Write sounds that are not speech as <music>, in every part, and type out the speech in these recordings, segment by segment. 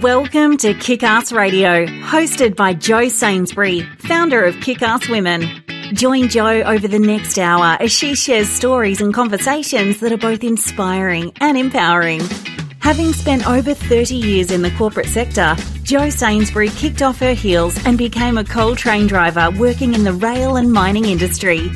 Welcome to Kick Ass Radio, hosted by Jo Sainsbury, founder of Kick Ass Women. Join Jo over the next hour as she shares stories and conversations that are both inspiring and empowering. Having spent over 30 years in the corporate sector, Jo Sainsbury kicked off her heels and became a coal train driver working in the rail and mining industry.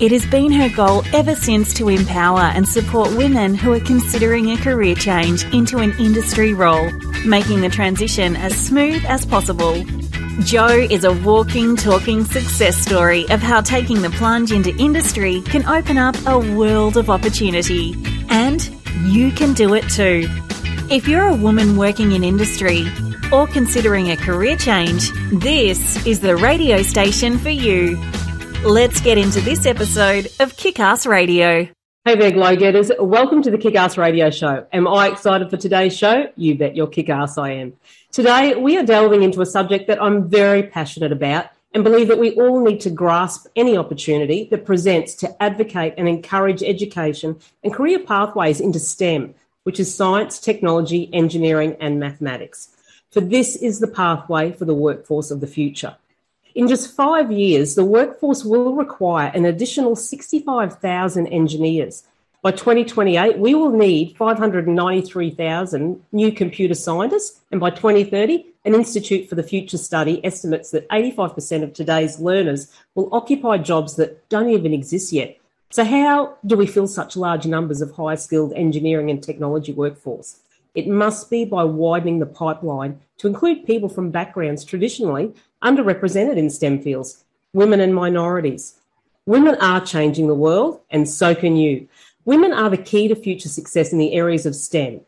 It has been her goal ever since to empower and support women who are considering a career change into an industry role, making the transition as smooth as possible. Jo is a walking, talking success story of how taking the plunge into industry can open up a world of opportunity. And you can do it too. If you're a woman working in industry or considering a career change, this is the radio station for you. Let's get into this episode of Kick Ass Radio. Hey there, Glow Getters. Welcome to the Kick Ass Radio Show. Am I excited for today's show? You bet your kick ass I am. Today, we are delving into a subject that I'm very passionate about and believe that we all need to grasp any opportunity that presents to advocate and encourage education and career pathways into STEM, which is science, technology, engineering, and mathematics. For this is the pathway for the workforce of the future. In just five years, the workforce will require an additional 65,000 engineers. By 2028, we will need 593,000 new computer scientists, and by 2030, an Institute for the Future study estimates that 85% of today's learners will occupy jobs that don't even exist yet. So, how do we fill such large numbers of high skilled engineering and technology workforce? It must be by widening the pipeline to include people from backgrounds traditionally underrepresented in STEM fields, women and minorities. Women are changing the world, and so can you. Women are the key to future success in the areas of STEM,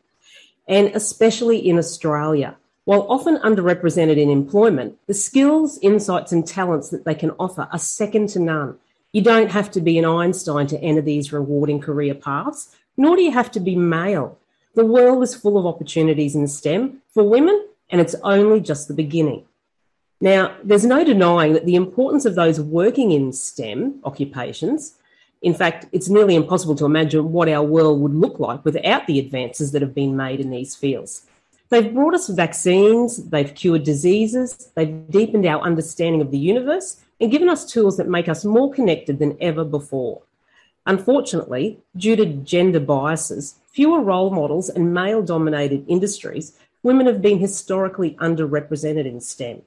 and especially in Australia. While often underrepresented in employment, the skills, insights, and talents that they can offer are second to none. You don't have to be an Einstein to enter these rewarding career paths, nor do you have to be male. The world is full of opportunities in STEM for women, and it's only just the beginning. Now, there's no denying that the importance of those working in STEM occupations, in fact, it's nearly impossible to imagine what our world would look like without the advances that have been made in these fields. They've brought us vaccines, they've cured diseases, they've deepened our understanding of the universe, and given us tools that make us more connected than ever before. Unfortunately, due to gender biases, fewer role models, and male dominated industries, women have been historically underrepresented in STEM.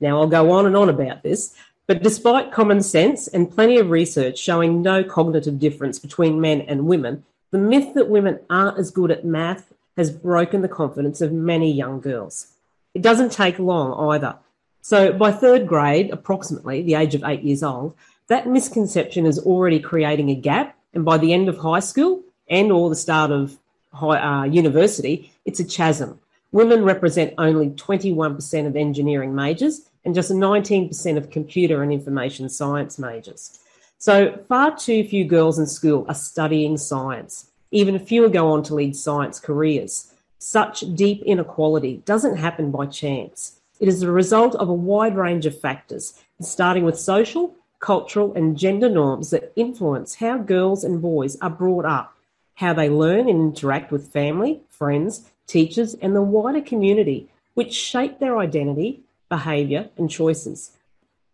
Now, I'll go on and on about this, but despite common sense and plenty of research showing no cognitive difference between men and women, the myth that women aren't as good at math has broken the confidence of many young girls. It doesn't take long either. So, by third grade, approximately the age of eight years old, that misconception is already creating a gap. And by the end of high school and or the start of high, uh, university, it's a chasm. Women represent only 21% of engineering majors and just 19% of computer and information science majors. So far too few girls in school are studying science. Even fewer go on to lead science careers. Such deep inequality doesn't happen by chance. It is the result of a wide range of factors, starting with social, cultural, and gender norms that influence how girls and boys are brought up, how they learn and interact with family, friends, teachers, and the wider community, which shape their identity, behaviour, and choices.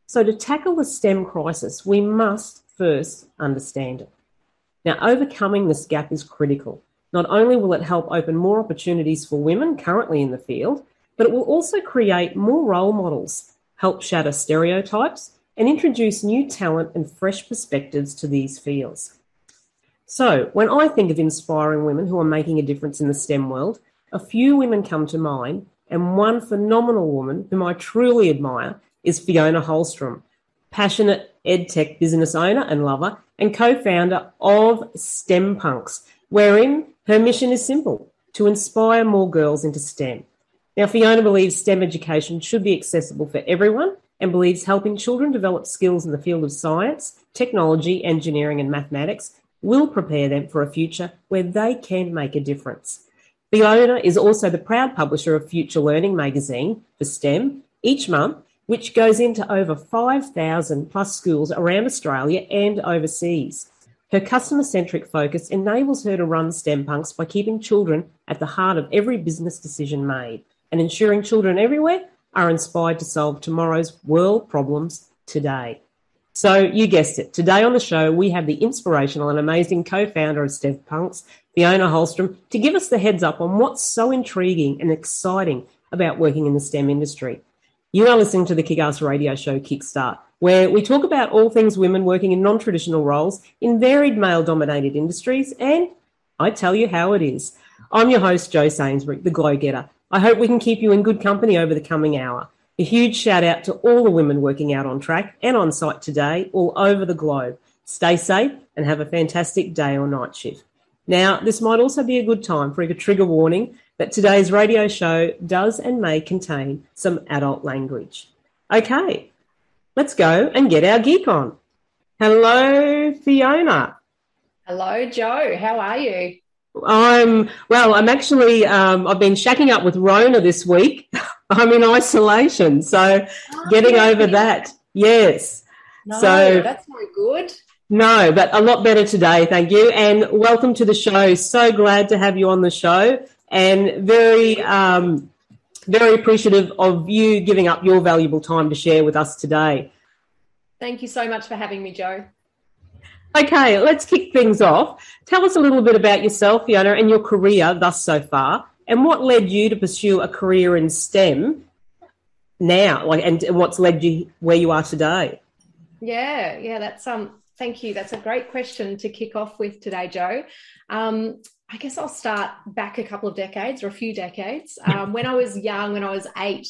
So, to tackle the STEM crisis, we must first understand it. Now, overcoming this gap is critical. Not only will it help open more opportunities for women currently in the field, but it will also create more role models, help shatter stereotypes, and introduce new talent and fresh perspectives to these fields. So, when I think of inspiring women who are making a difference in the STEM world, a few women come to mind, and one phenomenal woman whom I truly admire is Fiona Holstrom, passionate edtech business owner and lover, and co founder of STEM Punks, wherein her mission is simple to inspire more girls into STEM. Now, Fiona believes STEM education should be accessible for everyone and believes helping children develop skills in the field of science, technology, engineering, and mathematics will prepare them for a future where they can make a difference. Fiona is also the proud publisher of Future Learning magazine for STEM each month, which goes into over 5,000 plus schools around Australia and overseas. Her customer centric focus enables her to run STEM punks by keeping children at the heart of every business decision made. and ensuring children everywhere are inspired to solve tomorrow's world problems today. So, you guessed it. Today on the show, we have the inspirational and amazing co founder of STEM Punks, Fiona Holstrom, to give us the heads up on what's so intriguing and exciting about working in the STEM industry. You are listening to the Kick-Ass radio show Kickstart, where we talk about all things women working in non-traditional roles in varied male-dominated industries, and I tell you how it is. I'm your host, Jo Sainsbury, the Glow Getter. I hope we can keep you in good company over the coming hour. A huge shout out to all the women working out on track and on site today, all over the globe. Stay safe and have a fantastic day or night shift. Now, this might also be a good time for a trigger warning that today's radio show does and may contain some adult language. Okay, let's go and get our geek on. Hello, Fiona. Hello, Jo. How are you? I'm well. I'm actually. Um, I've been shacking up with Rona this week. <laughs> I'm in isolation, so oh, getting over that. Yes. No, so that's not good. No, but a lot better today. Thank you, and welcome to the show. So glad to have you on the show, and very, um, very appreciative of you giving up your valuable time to share with us today. Thank you so much for having me, Jo. Okay, let's kick things off. Tell us a little bit about yourself, Fiona, and your career thus so far, and what led you to pursue a career in STEM now, like, and what's led you where you are today. Yeah, yeah, that's um. Thank you. That's a great question to kick off with today, Jo. Um, I guess I'll start back a couple of decades or a few decades. <laughs> Um, when I was young, when I was eight,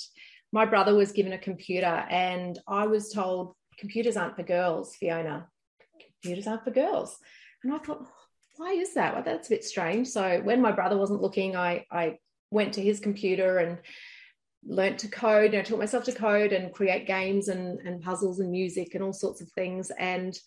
my brother was given a computer, and I was told computers aren't for girls, Fiona computers aren't for girls. And I thought, why is that? Well, that's a bit strange. So when my brother wasn't looking, I, I went to his computer and learnt to code. And I taught myself to code and create games and, and puzzles and music and all sorts of things. And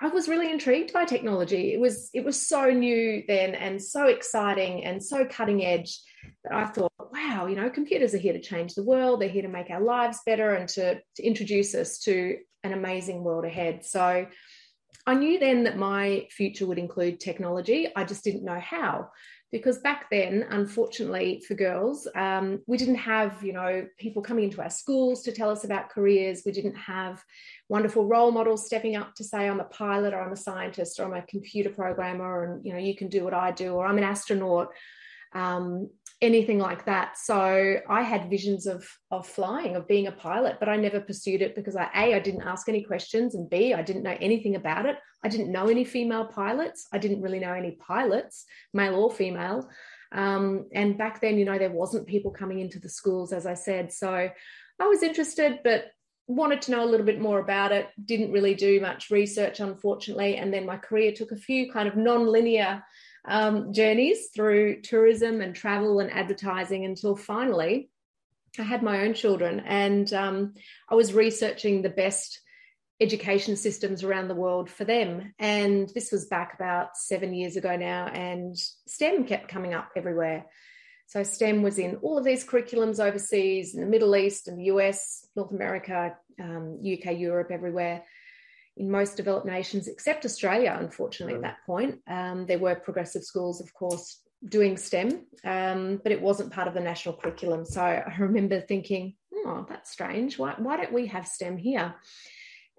I was really intrigued by technology. It was it was so new then and so exciting and so cutting edge that I thought, wow, you know, computers are here to change the world. They're here to make our lives better and to, to introduce us to an amazing world ahead. So I knew then that my future would include technology. I just didn't know how. Because back then, unfortunately for girls, um, we didn't have, you know, people coming into our schools to tell us about careers. We didn't have wonderful role models stepping up to say, I'm a pilot or I'm a scientist or I'm a computer programmer and, you know, you can do what I do or I'm an astronaut. Um, anything like that. So I had visions of of flying, of being a pilot, but I never pursued it because I a I didn't ask any questions, and b I didn't know anything about it. I didn't know any female pilots. I didn't really know any pilots, male or female. Um, and back then, you know, there wasn't people coming into the schools, as I said. So I was interested, but wanted to know a little bit more about it. Didn't really do much research, unfortunately. And then my career took a few kind of non-linear um, journeys through tourism and travel and advertising until finally I had my own children and um, I was researching the best education systems around the world for them. And this was back about seven years ago now, and STEM kept coming up everywhere. So STEM was in all of these curriculums overseas in the Middle East and the US, North America, um, UK, Europe, everywhere in most developed nations except Australia, unfortunately, at that point. Um, there were progressive schools, of course, doing STEM, um, but it wasn't part of the national curriculum. So I remember thinking, oh, that's strange. Why, why don't we have STEM here?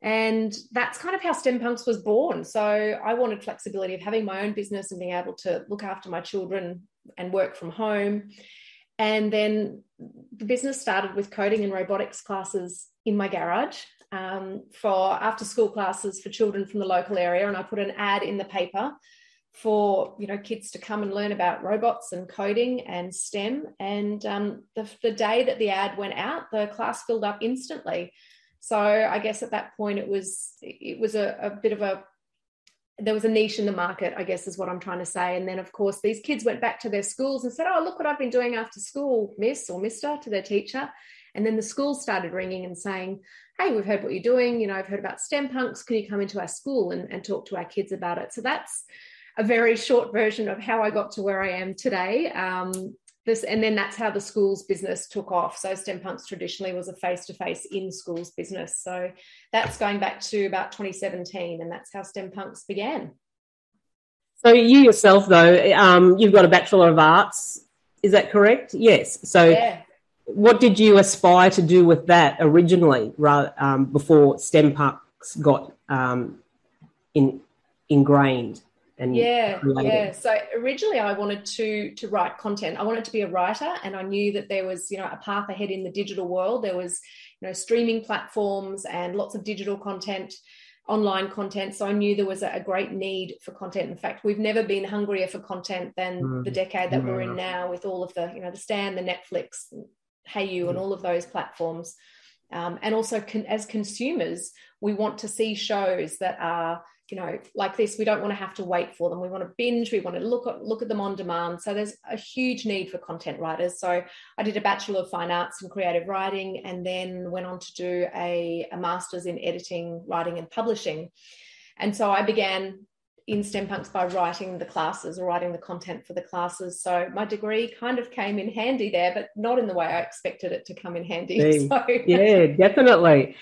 And that's kind of how STEM Punks was born. So I wanted flexibility of having my own business and being able to look after my children and work from home. And then the business started with coding and robotics classes in my garage um, for after school classes for children from the local area. And I put an ad in the paper for you know kids to come and learn about robots and coding and STEM. And um, the, the day that the ad went out, the class filled up instantly. So I guess at that point it was it was a, a bit of a there was a niche in the market, I guess is what I'm trying to say. And then, of course, these kids went back to their schools and said, Oh, look what I've been doing after school, miss or mister, to their teacher. And then the schools started ringing and saying, hey, we've heard what you're doing. You know, I've heard about STEM punks. Can you come into our school and, and talk to our kids about it? So that's a very short version of how I got to where I am today. Um, this, and then that's how the schools business took off. So STEM Punks traditionally was a face-to-face in schools business. So that's going back to about 2017, and that's how STEM Punks began. So you yourself, though, um, you've got a Bachelor of Arts. Is that correct? Yes. So yeah what did you aspire to do with that originally, um, before STEM Punks got um, in, ingrained? And yeah, created? yeah. So originally, I wanted to to write content. I wanted to be a writer, and I knew that there was you know a path ahead in the digital world. There was you know streaming platforms and lots of digital content online content. So I knew there was a, great need for content. In fact, we've never been hungrier for content than mm. the decade that mm. we're in now with all of the, you know, the Stan, the Netflix, Hayu, mm. and all of those platforms. Um, and also, con- as consumers, we want to see shows that are you know like this. We don't want to have to wait for them. We want to binge. We want to look at look at them on demand. So there's a huge need for content writers. So i did a bachelor of fine arts in creative writing and then went on to do a, a master's in editing writing and publishing. And so i began in STEM Punks by writing the classes or writing the content for the classes. So my degree kind of came in handy there, but not in the way I expected it to come in handy. <laughs> So. Yeah, definitely.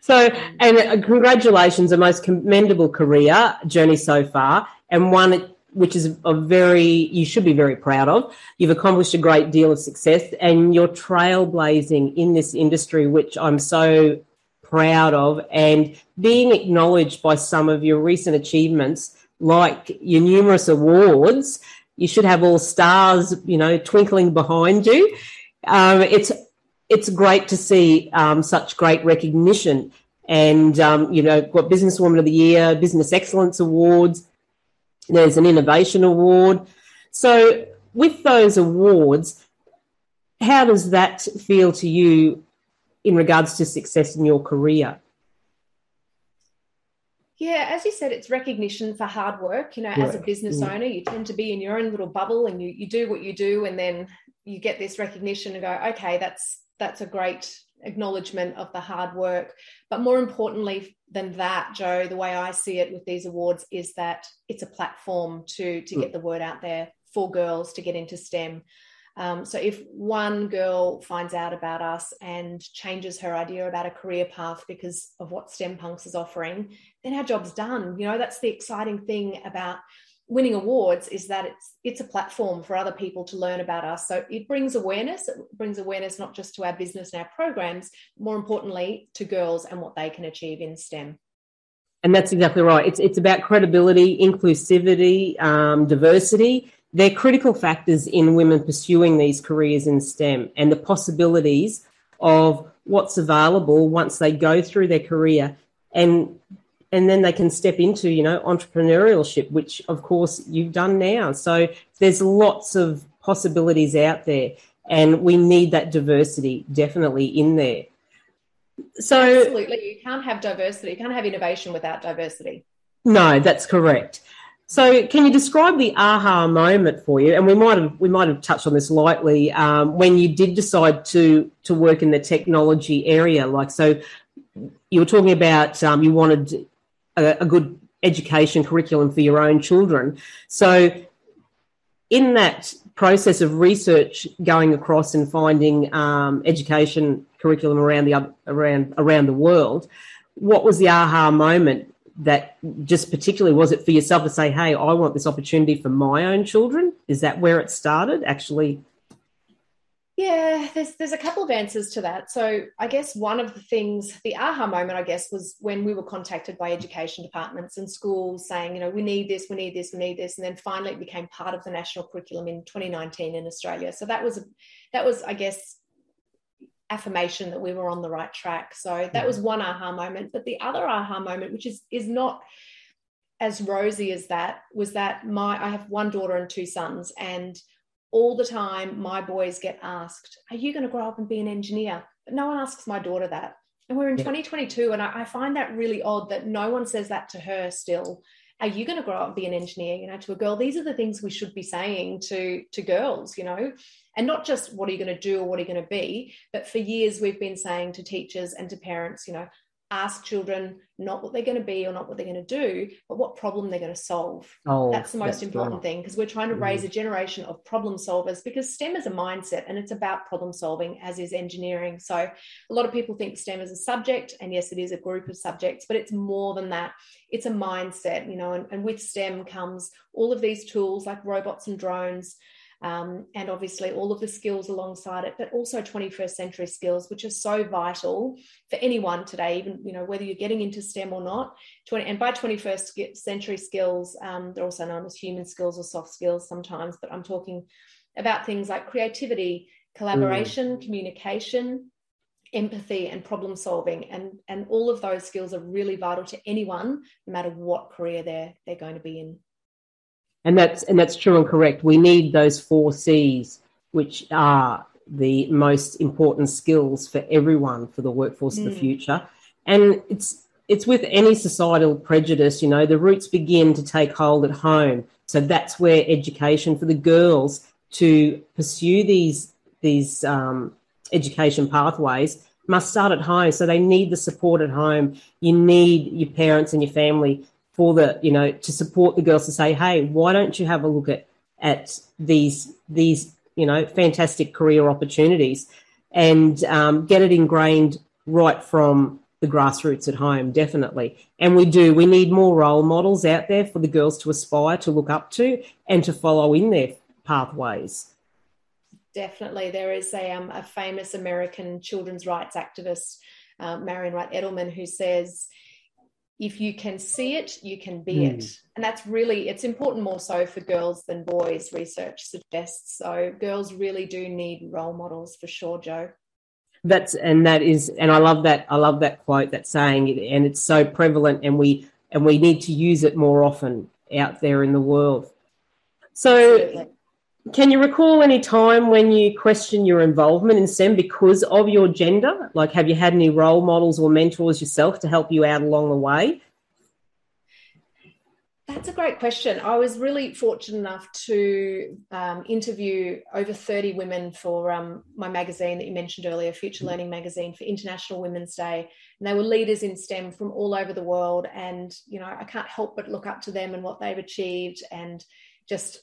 So, and uh, congratulations, a most commendable career journey so far, and one which is a very you should be very proud of. You've accomplished a great deal of success, and you're trailblazing in this industry, which I'm so proud of, and being acknowledged by some of your recent achievements like your numerous awards, you should have all stars, you know, twinkling behind you. Um, it's it's great to see um, such great recognition, and um, you know, got Businesswoman of the Year, Business Excellence Awards. There's an Innovation Award. So, with those awards, how does that feel to you in regards to success in your career? Yeah, as you said, it's recognition for hard work. You know, as a business mm. owner, you tend to be in your own little bubble and you, you do what you do, and then you get this recognition and go, okay, that's that's a great acknowledgement of the hard work. But more importantly than that, Jo, the way I see it with these awards is that it's a platform to to mm. get the word out there for girls to get into STEM. Um, so if one girl finds out about us and changes her idea about a career path because of what STEM Punks is offering, then our job's done. You know, that's the exciting thing about winning awards is that it's it's a platform for other people to learn about us. So it brings awareness. It brings awareness not just to our business and our programs, more importantly to girls and what they can achieve in STEM. And that's exactly right. It's it's about credibility, inclusivity, um, diversity they're critical factors in women pursuing these careers in STEM and the possibilities of what's available once they go through their career. And and then they can step into you know entrepreneurship which of course you've done now. So there's lots of possibilities out there and we need that diversity definitely in there. So absolutely. You can't have diversity. You can't have innovation without diversity. No that's correct so, can you describe the aha moment for you? And we might have we might have touched on this lightly um, when you did decide to to work in the technology area. Like, so you were talking about um, you wanted a, a, good education curriculum for your own children. So, in that process of research, going across and finding um, education curriculum around the around around the world, what was the aha moment that just particularly was it for yourself to say, hey, I want this opportunity for my own children? Is that where it started? Actually, yeah, there's there's a couple of answers to that. So I guess one of the things, the aha moment, I guess, was when we were contacted by education departments and schools saying, you know, we need this, we need this, we need this, and then finally it became part of the national curriculum in 2019 in Australia. So that was that was, I guess, affirmation that we were on the right track. So that mm-hmm. was one aha moment. But the other aha moment, which is is not as rosy as that, was that my I have one daughter and two sons, and all the time my boys get asked, "Are you going to grow up and be an engineer?" But no one asks my daughter that. And we're in yeah. 2022, and I, I find that really odd that no one says that to her still are you going to grow up and be an engineer you know to a girl? These are the things we should be saying to to girls you know? And not just what are you going to do or what are you going to be but for years we've been saying to teachers and to parents you know ask children not what they're going to be or not what they're going to do, but what problem they're going to solve. Oh, that's the most that's important right. thing because we're trying to mm-hmm. raise a generation of problem solvers because STEM is a mindset and it's about problem solving, as is engineering. So a lot of people think STEM is a subject, and yes, it is a group of subjects, but it's more than that. It's a mindset, you know, and, and with STEM comes all of these tools like robots and drones um, and obviously all of the skills alongside it, but also 21st century skills, which are so vital for anyone today, even you know whether you're getting into STEM or not. 20, and by 21st century skills, um, they're also known as human skills or soft skills sometimes, but I'm talking about things like creativity, collaboration, mm. communication, empathy and problem solving and and all of those skills are really vital to anyone no matter what career they're they're going to be in and that's and that's true and correct we need those four c's which are the most important skills for everyone for the workforce mm. of the mm. future and it's it's with any societal prejudice you know the roots begin to take hold at home so that's where education for the girls to pursue these these um, education pathways must start at home. So they need the support at home. You need your parents and your family for the, you know, to support the girls to say, hey, why don't you have a look at at these these you know fantastic career opportunities and um, get it ingrained right from the grassroots at home, definitely. And we do. We need more role models out there for the girls to aspire to look up to and to follow in their pathways definitely. There is a, um, a famous American children's rights activist, uh, Marian Wright Edelman, who says, if you can see it, you can be mm. it. And that's really, it's important more so for girls than boys, research suggests. So girls really do need role models for sure, Jo. That's, and that is, and I love that, I love that quote, that saying, and it's so prevalent and we, and we need to use it more often out there in the world. So, Absolutely. Can you recall any time when you question your involvement in STEM because of your gender? Like, have you had any role models or mentors yourself to help you out along the way? That's a great question. I was really fortunate enough to um, interview over 30 women for um, my magazine that you mentioned earlier, Future. Learning Magazine, for International Women's Day. And they were leaders in STEM from all over the world. And, you know, I can't help but look up to them and what they've achieved and just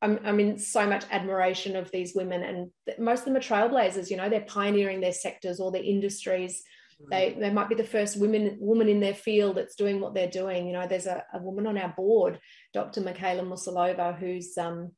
I'm, I'm in so much admiration of these women, and most of them are trailblazers. You know, they're pioneering their sectors or their industries. Mm. They they might be the first women woman in their field that's doing what they're doing. You know, there's a, a woman on our board, Dr. Michaela Musilova, who's um,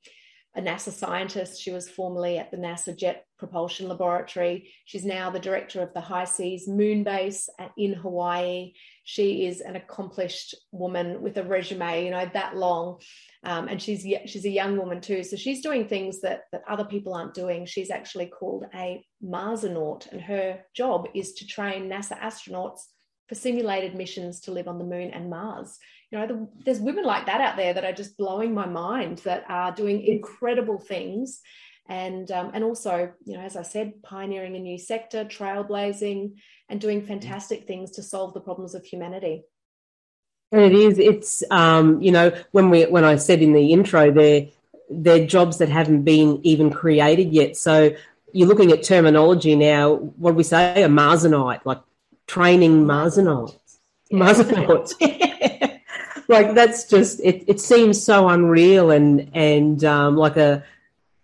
a NASA scientist. She was formerly at the NASA Jet Propulsion Laboratory. She's now the director of the HI-SEAS Moon Base in Hawaii. She is an accomplished woman with a resume, you know, that long, um, and she's she's a young woman too. So she's doing things that that other people aren't doing. She's actually called a Marsonaut, and her job is to train NASA astronauts for simulated missions to live on the moon and Mars you know the, there's women like that out there that are just blowing my mind that are doing incredible things and um, and also you know as i said pioneering a new sector trailblazing and doing fantastic things to solve the problems of humanity. And it is. It's um, you know when we when i said in the intro they're they're jobs that haven't been even created yet. So you're looking at terminology now. What do we say? A marsonaut like training marsonauts yeah. marsonauts <laughs> like that's just it, it seems so unreal and and um, like a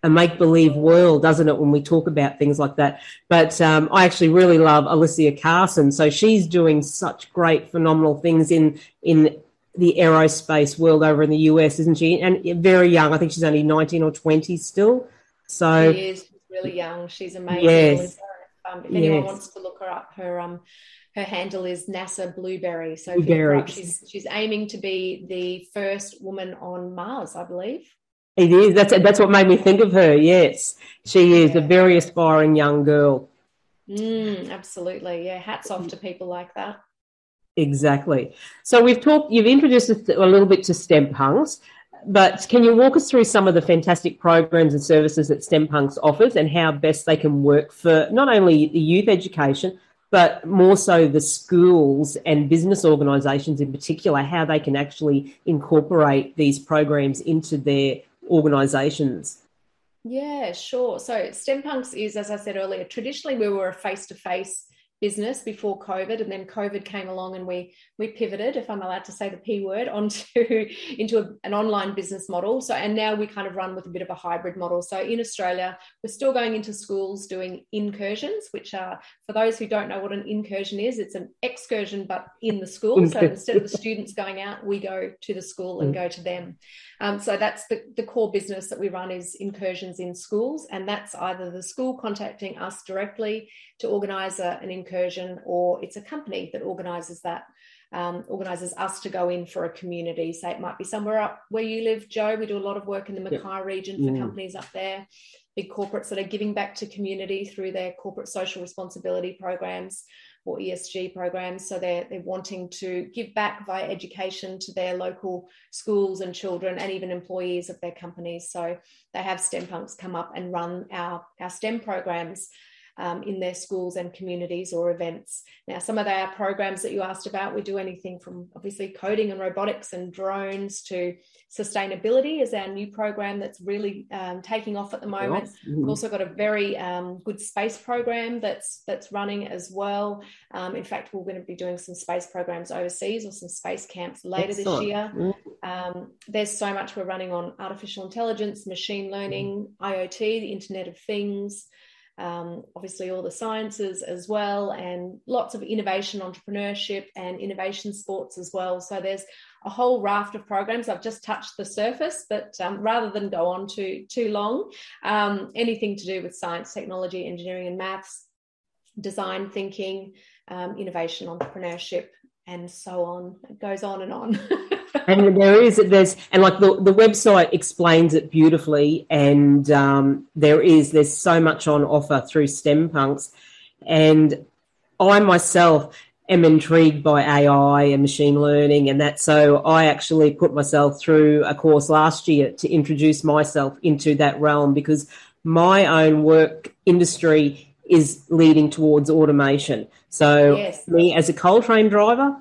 a make believe world, doesn't it, when we talk about things like that? But um, I actually really love Alyssa Carson. So she's doing such great, phenomenal things in in the aerospace world over in the US, isn't she? And very young. I think she's only nineteen or twenty still. So she is really young. She's amazing. Yes. Um, if anyone yes. wants to look her up, her um her handle is NASA Blueberry. So Blueberry. she's she's aiming to be the first woman on Mars, I believe. It is. That's that's what made me think of her. Yes, she is a very aspiring young girl. Mm, absolutely. Yeah. Hats off to people like that. Exactly. So we've talked. You've introduced us a little bit to STEM punks, but can you walk us through some of the fantastic programs and services that STEM punks offers and how best they can work for not only the youth education but more so the schools and business organisations in particular, how they can actually incorporate these programs into their organisations. Yeah, sure. So STEM Punks is, as I said earlier, traditionally we were a face to face business before COVID, and then COVID came along, and we we pivoted, if I'm allowed to say the p word, <laughs> onto into a, an online business model. So, and now we kind of run with a bit of a hybrid model. So, in Australia, we're still going into schools doing incursions, which are for those who don't know what an incursion is, it's an excursion but in the school. So instead of the students going out, we go to the school and go to them. Um, so that's the, the core business that we run is incursions in schools, and that's either the school contacting us directly to organise a, an incursion, or it's a company that organises that. Um, organises us to go in for a community. Say it might be somewhere up where you live, Jo. We do a lot of work in the Mackay yep. region for mm. companies up there, big corporates that are giving back to community through their corporate social responsibility programs or ESG programs. So they're, they're wanting to give back via education to their local schools and children and even employees of their companies. So they have STEM punks come up and run our, our STEM programs um, in their schools and communities or events. Now, some of our programs that you asked about, we do anything from obviously coding and robotics and drones to sustainability is our new program that's really um, taking off at the moment. Mm-hmm. We've also got a very um, good space program that's that's running as well. Um, in fact, we're going to be doing some space programs overseas or some space camps later Excellent. this year. Mm-hmm. Um, there's so much we're running on artificial intelligence, machine learning, mm-hmm. IoT, the Internet of Things um, obviously all the sciences as well, and lots of innovation entrepreneurship and innovation sports as well. So there's a whole raft of programs. I've just touched the surface, but um, rather than go on too too long, um, anything to do with science, technology, engineering, and maths, design thinking, um, innovation, entrepreneurship, and so on. It goes on and on. <laughs> and there is there's and like the, the website explains it beautifully and um, there is there's so much on offer through stem punks and i myself am intrigued by ai and machine learning and that so i actually put myself through a course last year to introduce myself into that realm because my own work industry is leading towards automation so yes. me as a coal train driver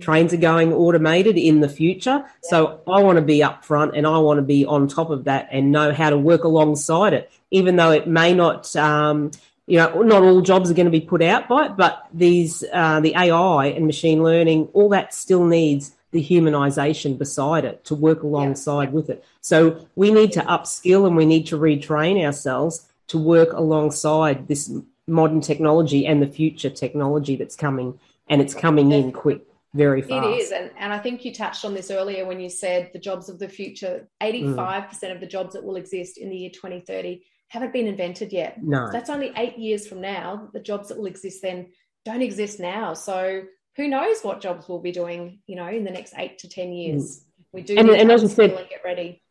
trains are going automated in the future. So I want to be upfront and I want to be on top of that and know how to work alongside it, even though it may not, um, you know, not all jobs are going to be put out by it, but these, uh, the AI and machine learning, all that still needs the humanization beside it to work alongside yeah. with it. So we need to upskill and we need to retrain ourselves to work alongside this modern technology and the future technology that's coming and it's coming in quick very fast. It is. And, and I think you touched on this earlier when you said the jobs of the future 85% mm. of the jobs that will exist in the year 2030 haven't been invented yet. No. So that's only eight years from now. The jobs that will exist then don't exist now. So who knows what jobs we'll be doing, you know, in the next eight to 10 years. Mm. We do and, and as I said, get ready.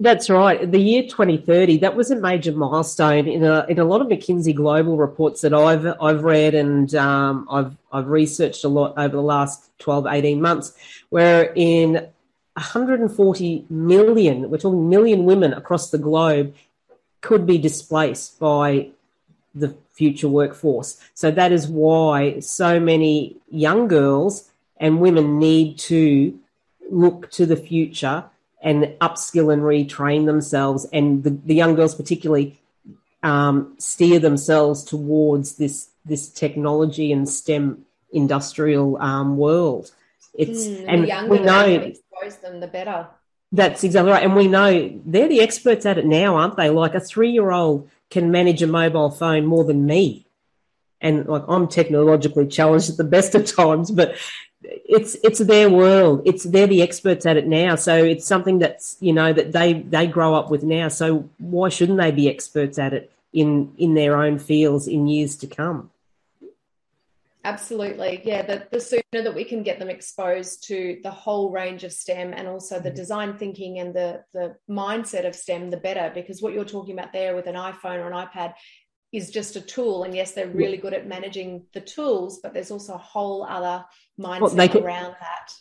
That's right. The year 2030, that was a major milestone in a, in a lot of McKinsey global reports that I've I've read and um, I've I've researched a lot over the last 12, 18 months, where in 140 million, we're talking million women across the globe, could be displaced by the future workforce. So that is why so many young girls and women need to look to the future and upskill and retrain themselves, and the, the young girls particularly um, steer themselves towards this this technology and STEM industrial um, world. It's mm, and the we know expose them, the better. That's exactly right, and we know they're the experts at it now, aren't they? Like a three-year-old can manage a mobile phone more than me, and like I'm technologically challenged at the best of times, but it's it's their world. It's they're the experts at it now. So it's something that's you know that they they grow up with now. So why shouldn't they be experts at it in in their own fields in years to come? Absolutely. Yeah. The, the sooner that we can get them exposed to the whole range of STEM and also the mm-hmm. design thinking and the, the mindset of STEM, the better. Because what you're talking about there with an iPhone or an iPad is just a tool. And yes, they're really good at managing the tools, but there's also a whole other mindset well, can, around that.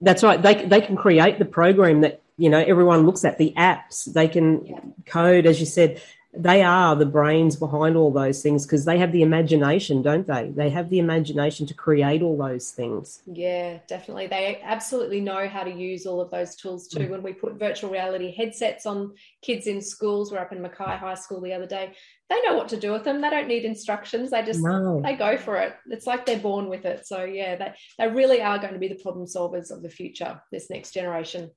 That's right. They, they can create the program that, you know, everyone looks at, the apps. They can yeah. code, as you said, they are the brains behind all those things because they have the imagination, don't they? They have the imagination to create all those things. Yeah, definitely. They absolutely know how to use all of those tools too. Mm. When we put virtual reality headsets on kids in schools, we're up in Mackay High School the other day. They know what to do with them. They don't need instructions. They just no. they go for it. It's like they're born with it. So yeah, they, they really are going to be the problem solvers of the future, this next generation.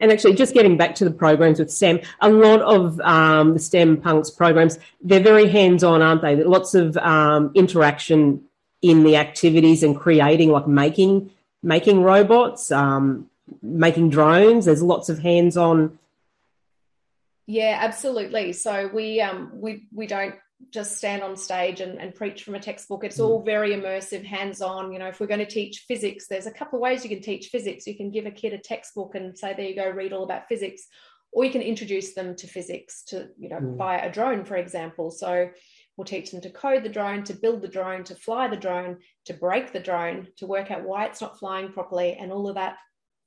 And actually, just getting back to the programs with STEM, a lot of um, the STEM punks programs, they're very hands on, aren't they? Lots of um, interaction in the activities and creating, like making making robots, um, making drones. There's lots of hands on. Yeah, absolutely. So we um, we we don't just stand on stage and, and preach from a textbook. It's all very immersive, hands on. You know, if we're going to teach physics, there's a couple of ways you can teach physics. You can give a kid a textbook and say, there you go, read all about physics. Or you can introduce them to physics to, you know, mm. buy a drone, for example. So we'll teach them to code the drone, to build the drone, to fly the drone, to break the drone, to work out why it's not flying properly, and all of that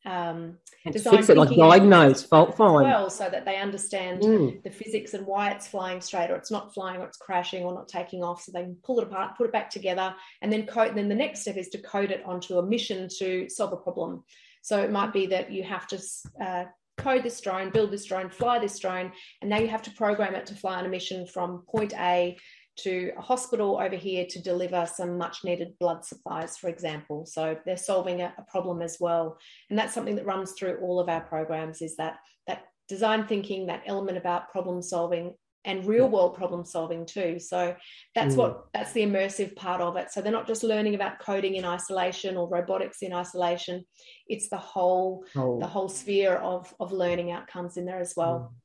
um, design fix it, like diagnose, fault find. Well, so that they understand mm. the physics and why it's flying straight or it's not flying or it's crashing or not taking off. So they can pull it apart, put it back together, and then code. And then the next step is to code it onto a mission to solve a problem. So it might be that you have to uh, code this drone, build this drone, fly this drone, and now you have to program it to fly on a mission from point A to a hospital over here to deliver some much needed blood supplies, for example. So they're solving a, a, problem as well. And that's something that runs through all of our programs is that that design thinking, that element about problem solving and real world problem solving too. So that's mm. what that's the immersive part of it. So they're not just learning about coding in isolation or robotics in isolation. It's the whole oh. the whole sphere of of learning outcomes in there as well. Mm.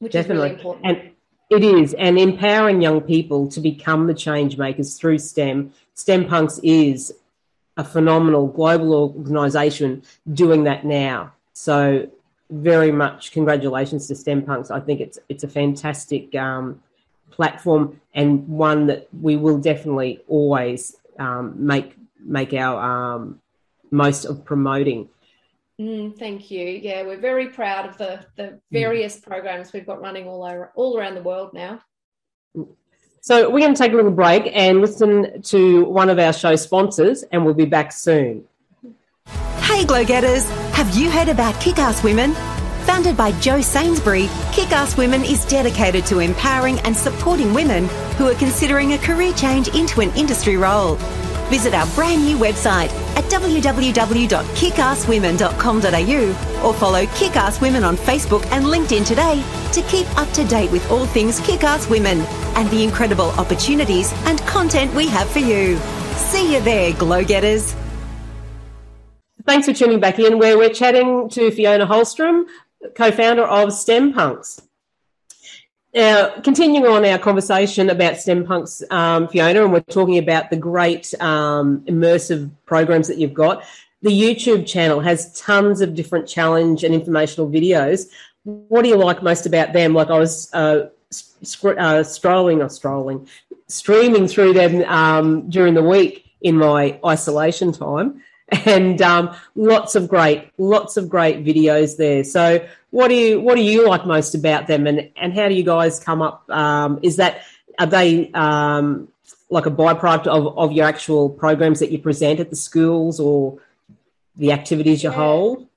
Which Definitely. is really important. And- it is, and empowering young people to become the change makers through STEM. STEM Punks is a phenomenal global organisation doing that now. So, very much congratulations to STEM Punks. I think it's it's a fantastic um, platform and one that we will definitely always um, make make our um, most of promoting. Mm, thank you. Yeah, we're very proud of the the mm. various mm. programs we've got running all over all around the world now. So we're going to take a little break and listen to one of our show sponsors, and we'll be back soon. Hey, Glow Getters! Have you heard about Kickass Women? Founded by Jo Sainsbury, Kickass Women is dedicated to empowering and supporting women who are considering a career change into an industry role. Visit our brand new website at www.kickasswomen.com.au or follow Kickass Women on Facebook and LinkedIn today to keep up to date with all things Kickass Women and the incredible opportunities and content we have for you. See you there, glow getters. Thanks for tuning back in, where we're chatting to Fiona Holstrom, co founder of STEM Punks. Now, continuing on our conversation about STEM Punks, um, Fiona, and we're talking about the great um, immersive programs that you've got. The YouTube channel has tons of different challenge and informational videos. What do you like most about them? Like I was uh, sc- uh, strolling or strolling, streaming through them um, during the week in my isolation time, and um, lots of great, lots of great videos there. So, what do you what do you like most about them, and and how do you guys come up? Um, is that are they um, like a byproduct of of your actual programs that you present at the schools or the activities you yeah. hold?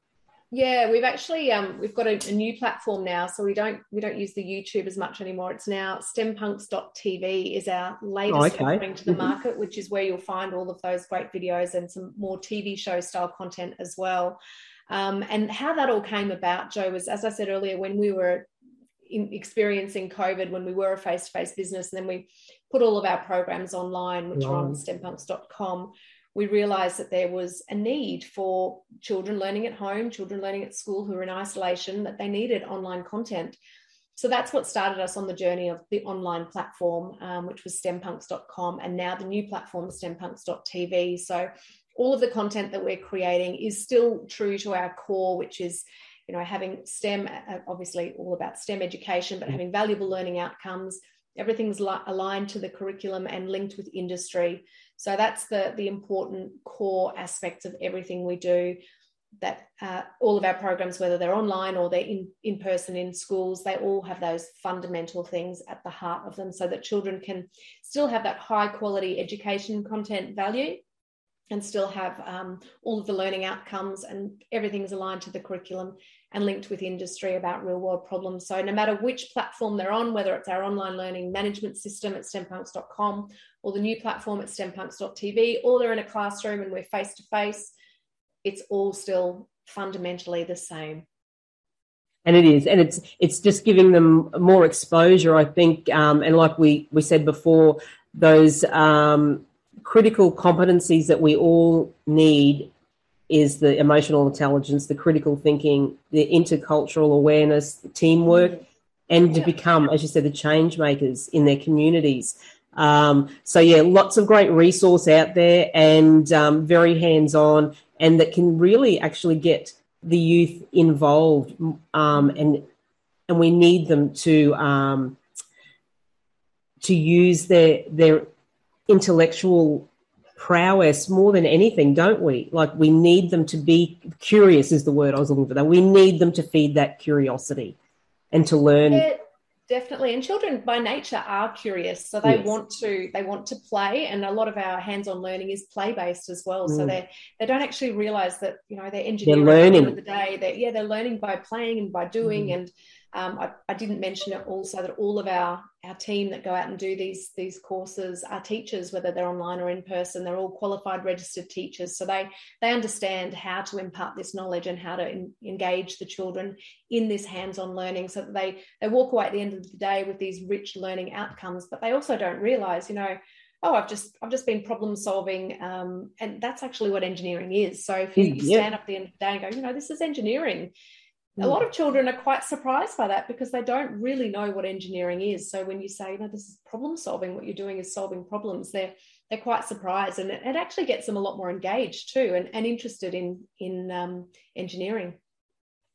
Yeah, we've actually um, we've got a, a, new platform now, so we don't we don't use the YouTube as much anymore. It's now stempunks.tv is our latest oh, okay. offering to the mm-hmm. market, which is where you'll find all of those great videos and some more TV show style content as well. Um, and how that all came about, Jo, was as I said earlier, when we were in experiencing COVID, when we were a face to face business, and then we put all of our programs online, which are on stempunks.com we realized that there was a need for children learning at home, children learning at school who are in isolation, that they needed online content. So that's what started us on the journey of the online platform, um, which was stempunks.com, and now the new platform, stempunks.tv. So all of the content that we're creating is still true to our core, which is you know having STEM, uh, obviously all about STEM education, but having valuable learning outcomes. Everything's li- aligned to the curriculum and linked with industry. So that's the the important core aspects of everything we do. that uh, all of our programs, whether they're online or they're in, in person in schools, they all have those fundamental things at the heart of them so that children can still have that high quality education content value and still have um, all of the learning outcomes and everything's aligned to the curriculum and linked with industry about real world problems. So, no matter which platform they're on, whether it's our online learning management system at stempunks.com or the new platform at stempunks.tv, or they're in a classroom and we're face to face, it's all still fundamentally the same. And it is, and it's it's just giving them more exposure, I think. Um, and like we we said before, those um, critical competencies that we all need is the emotional intelligence, the critical thinking, the intercultural awareness, the teamwork, and to become, as you said, the change makers in their communities. Um, so yeah, lots of great resource out there and um, very hands on, and that can really actually get the youth involved. Um, and and we need them to um, to use their their intellectual prowess more than anything, don't we? Like we need them to be curious is the word I was looking for. That we need them to feed that curiosity and to learn. Yeah, definitely. And children by nature are curious, so they yes. want to they want to play. And a lot of our hands-on learning is play-based as well. Mm. So they they don't actually realize that you know they're engineering. They're learning. The, the day, that yeah, they're learning by playing and by doing mm. and um, I, I, didn't mention it also that all of our our team that go out and do these these courses are teachers, whether they're online or in person. They're all qualified registered teachers, so they they understand how to impart this knowledge and how to in, engage the children in this hands-on learning, so that they they walk away at the end of the day with these rich learning outcomes. But they also don't realize, you know, oh i've just i've just been problem solving um, and that's actually what engineering is so if you yeah. stand up at the end of the day and go you know this is engineering a lot of children are quite surprised by that because they don't really know what engineering is. So when you say, you know, this is problem solving, what you're doing is solving problems, they're they're quite surprised, and it, it actually gets them a lot more engaged too, and, and interested in in um, engineering.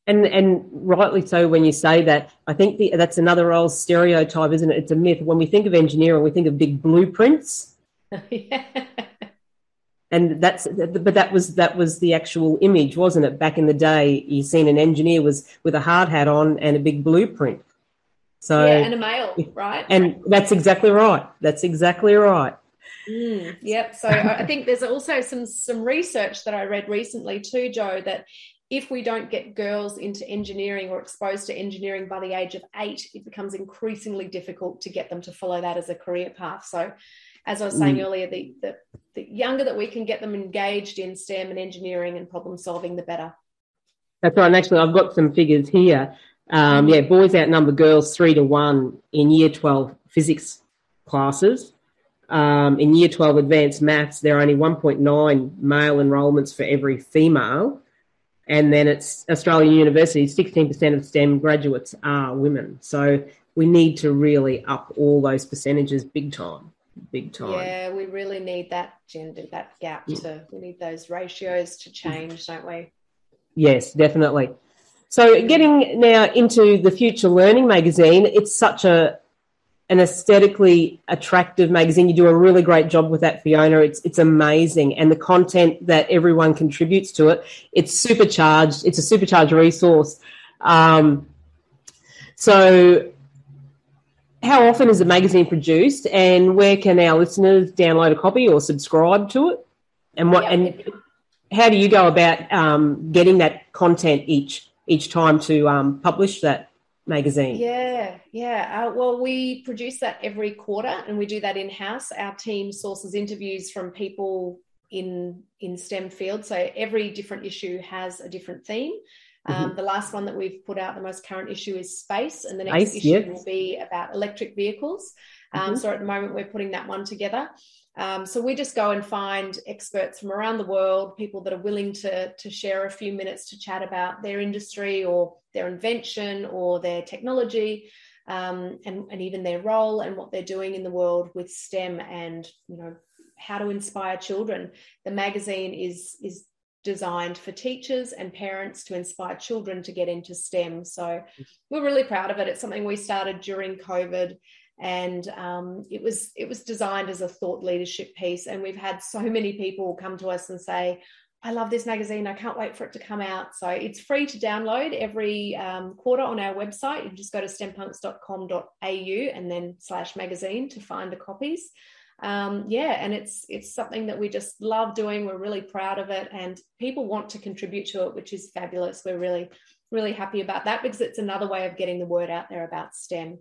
And and rightly so when you say that. I think the, that's another old stereotype, isn't it? It's a myth. When we think of engineering, we think of big blueprints. <laughs> yeah and that's but that was that was the actual image wasn't it? Back in the day you seen an engineer was with a hard hat on and a big blueprint. So yeah and a male right? And that's exactly right. That's exactly right. Mm, yep. So i think there's also some some research that i read recently too jo that if we don't get girls into engineering or exposed to engineering by the age of eight, it becomes increasingly difficult to get them to follow that as a career path. So as I was saying mm. earlier, the, the, the younger that we can get them engaged in STEM and engineering and problem solving, the better. That's right. And actually, I've got some figures here. Um, yeah, boys outnumber girls three to one in year 12 physics classes. Um, in year 12 advanced maths, there are only 1.9 male enrolments for every female. And then it's Australian universities, 16% of STEM graduates are women. So we need to really up all those percentages big time big time. Yeah, we really need that gender, that gap yeah. to, we need those ratios to change, don't we? Yes, definitely. So, getting now into the Future Learning magazine, it's such a an aesthetically attractive magazine. You do a really great job with that, Fiona. It's it's amazing, and the content that everyone contributes to it, it's supercharged. It's a supercharged resource. Um, so how often is the magazine produced, and where can our listeners download a copy or subscribe to it? And what and how do you go about um, getting that content each each time to um, publish that magazine? Yeah, yeah. Uh, well, we produce that every quarter, and we do that in house. Our team sources interviews from people in in STEM fields, so every different issue has a different theme. Um, mm-hmm. The last one that we've put out, the most current issue is space, and the next issue yes. will be about electric vehicles. Um, mm-hmm. So at the moment, we're putting that one together. Um, so we just go and find experts from around the world, people that are willing to, to share a few minutes to chat about their industry or their invention or their technology. Um, and, and even their role and what they're doing in the world with STEM and you know how to inspire children. The magazine is is designed for teachers and parents to inspire children to get into STEM. So we're really proud of it. It's something we started during COVID, and um, it was it was designed as a thought leadership piece. And we've had so many people come to us and say, I love this magazine. I can't wait for it to come out. So it's free to download every um, quarter on our website. You just go to stempunks.com.au and then slash magazine to find the copies. Um, yeah, and it's it's something that we just love doing. We're really proud of it, and people want to contribute to it, which is fabulous. We're really really happy about that because it's another way of getting the word out there about STEM.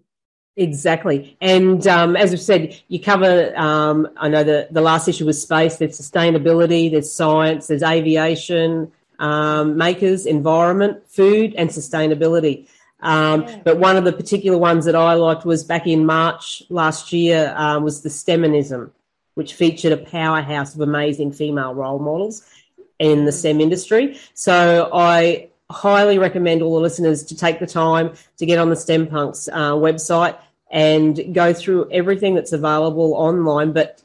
Exactly. And um, as I've said, you cover, um, I know the, the last issue was space, there's sustainability, there's science, there's aviation, um, makers, environment, food, and sustainability. Um, yeah. But one of the particular ones that I liked was back in March last year uh, was the STEMinism, which featured a powerhouse of amazing female role models in the STEM industry. So I highly recommend all the listeners to take the time to get on the STEM Punks uh, website and go through everything that's available online, but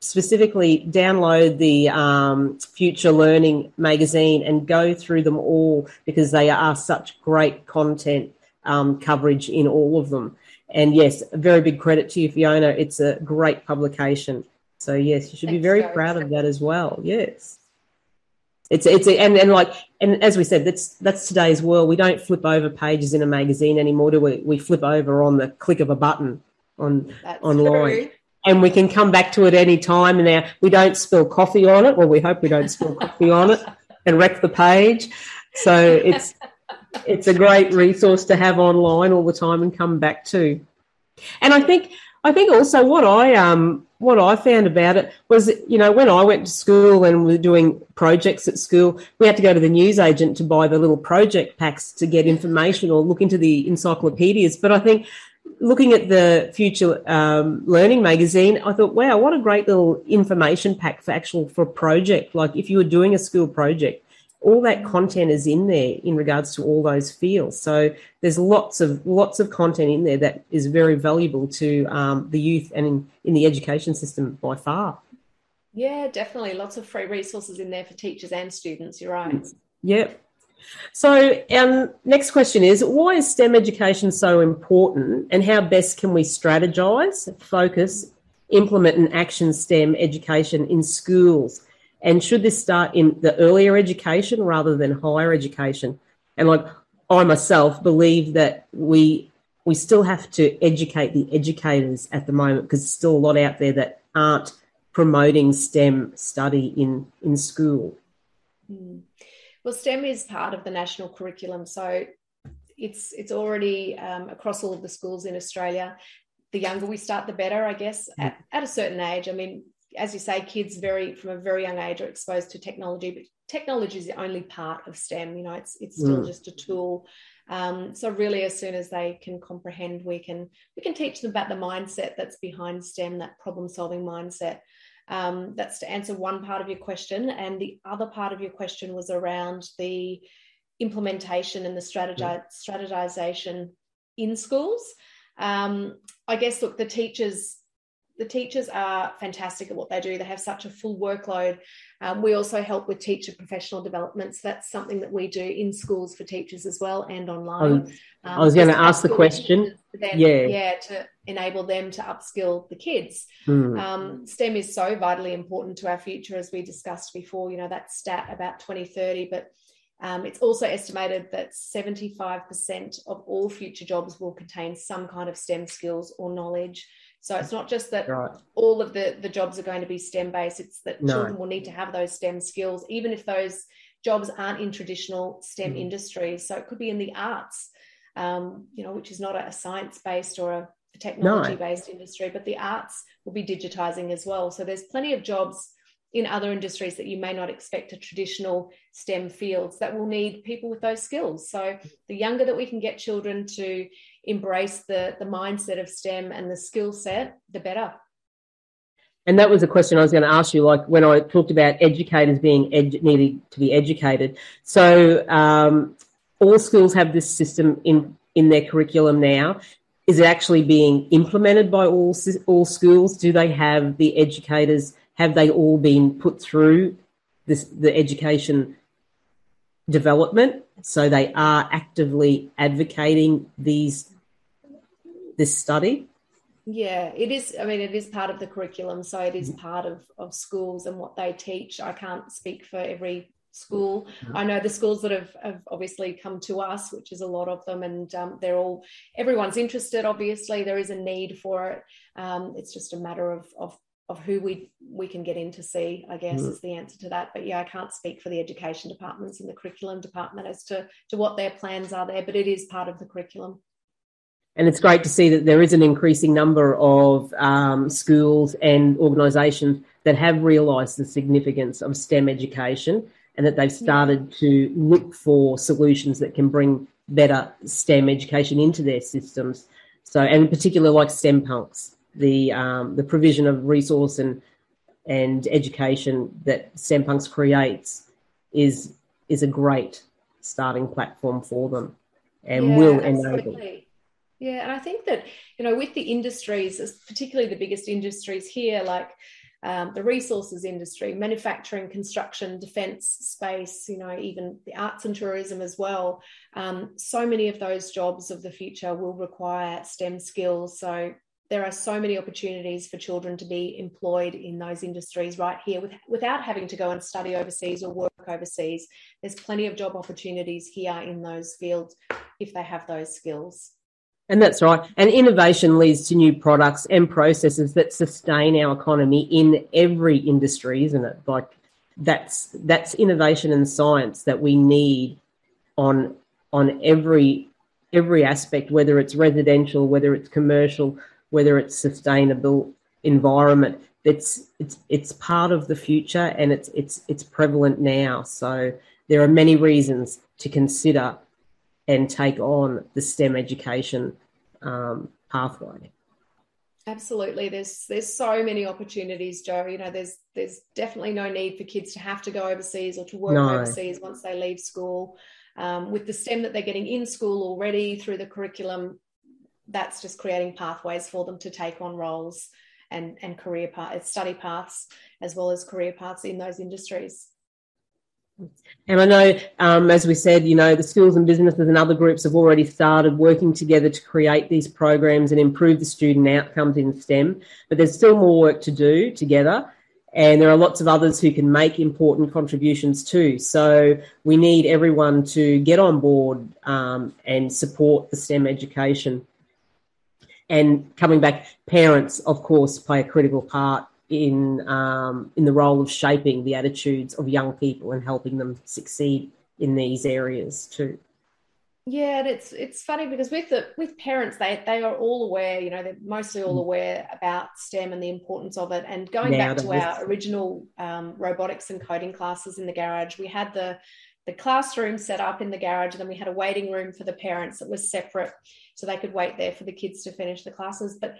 specifically download the um, Future Learning magazine and go through them all because they are such great content um, coverage in all of them. And yes, a very big credit to you, Fiona. It's a great publication. So yes, you should Thanks, be very proud of that as well. Yes. It's it's a, and and like and as we said, that's that's today's world. We don't flip over pages in a magazine anymore, do we? We flip over on the click of a button on that's online. True. And we can come back to it any time. And now we don't spill coffee on it. Well, we hope we don't spill coffee on it and wreck the page. So it's <laughs> it's a great resource to have online all the time and come back to. And I think I think also what I um what I found about it was, you know, when I went to school and we were doing projects at school, we had to go to the newsagent to buy the little project packs to get information or look into the encyclopedias. But I think looking at the Future um, Learning magazine, I thought, wow, what a great little information pack for actual for a project. Like if you were doing a school project, all that content is in there in regards to all those fields. So there's lots of lots of content in there that is very valuable to um, the youth and in, in the education system by far. Yeah, definitely. Lots of free resources in there for teachers and students. You're right. Yep. So, um, next question is why is STEM education so important and how best can we strategize, focus, implement, and action STEM education in schools? And should this start in the earlier education rather than higher education? And like I myself believe that we we still have to educate the educators at the moment because there's still a lot out there that aren't promoting STEM study in in school. Mm. Well, STEM is part of the national curriculum, so it's it's already um, across all of the schools in Australia. The younger we start, the better, I guess. At, at a certain age, I mean, as you say, kids very from a very young age are exposed to technology, but technology is the only part of STEM. You know, it's it's still mm. just a tool. Um, so really, as soon as they can comprehend, we can we can teach them about the mindset that's behind STEM, that problem solving mindset. Um, that's to answer one part of your question, and the other part of your question was around the implementation and the strategize, strategization in schools. Um, I guess look, the teachers the teachers are fantastic at what they do. They have such a full workload. Um, we also help with teacher professional development. So that's something that we do in schools for teachers as well and online. Um, I was going to ask the question. Then, yeah. Yeah, to enable them to upskill the kids. Hmm. Um, STEM is so vitally important to our future, as we discussed before. You know, that stat about 2030, but um, it's also estimated that 75% of all future jobs will contain some kind of STEM skills or knowledge. So it's not just that right. all of the, the jobs are going to be STEM based, it's that no. children will need to have those STEM skills, even if those jobs aren't in traditional STEM mm. industries. So it could be in the arts, um, you know, which is not a science based or a, technology based no. industry, but the arts will be digitizing as well. So there's plenty of jobs in other industries that you may not expect to traditional STEM fields that will need people with those skills. So the younger that we can get children to embrace the the mindset of STEM and the skill set, the better. And that was a question I was going to ask you. Like when I talked about educators being edu- needing to be educated, so um, all schools have this system in in their curriculum now. Is it actually being implemented by all all schools? Do they have the educators? Have they all been put through this the education development? So they are actively advocating these this study? Yeah, it is. I mean, it is part of the curriculum, so it is mm-hmm. part of of schools and what they teach. I can't speak for every school. Mm-hmm. I know the schools that have, have obviously come to us, which is a lot of them, and um, they're all everyone's interested. Obviously, there is a need for it. Um, it's just a matter of of of who we we can get in to see, I guess, mm. is the answer to that. But yeah, I can't speak for the education departments and the curriculum department as to to what their plans are there, but it is part of the curriculum. And it's great to see that there is an increasing number of um, schools and organisations that have realised the significance of STEM education and that they've started yeah. to look for solutions that can bring better STEM education into their systems. So, and in particular, like STEM Punks, the um, the provision of resource and and education that STEM Punks creates is is a great starting platform for them and yeah, will enable. Absolutely. Yeah, and I think that you know with the industries, particularly the biggest industries here, like um, the resources industry, manufacturing, construction, defence, space, you know, even the arts and tourism as well. Um, so many of those jobs of the future will require STEM skills. So there are so many opportunities for children to be employed in those industries right here with, without having to go and study overseas or work overseas. There's plenty of job opportunities here in those fields if they have those skills. And that's right. And innovation leads to new products and processes that sustain our economy in every industry, isn't it? Like that's that's innovation and science that we need on on every every aspect, whether it's residential, whether it's commercial, whether it's sustainable environment. It's it's it's part of the future and it's it's it's prevalent now. So there are many reasons to consider and take on the STEM education um, pathway. Absolutely, there's there's so many opportunities, Jo. You know, there's there's definitely no need for kids to have to go overseas or to work no. overseas once they leave school. Um, with the STEM that they're getting in school already through the curriculum, that's just creating pathways for them to take on roles and and career path, study paths as well as career paths in those industries. And I know, um, as we said, you know, the schools and businesses and other groups have already started working together to create these programs and improve the student outcomes in STEM. But there's still more work to do together. And there are lots of others who can make important contributions too. So we need everyone to get on board um, and support the STEM education. And coming back, parents, of course, play a critical part in um, in the role of shaping the attitudes of young people and helping them succeed in these areas too. Yeah, and it's it's funny because with the with parents, they they are all aware. You know, they're mostly all mm. aware about STEM and the importance of it. And going now back to our original um, robotics and coding classes in the garage, we had the the classroom set up in the garage, and then we had a waiting room for the parents that was separate, so they could wait there for the kids to finish the classes. But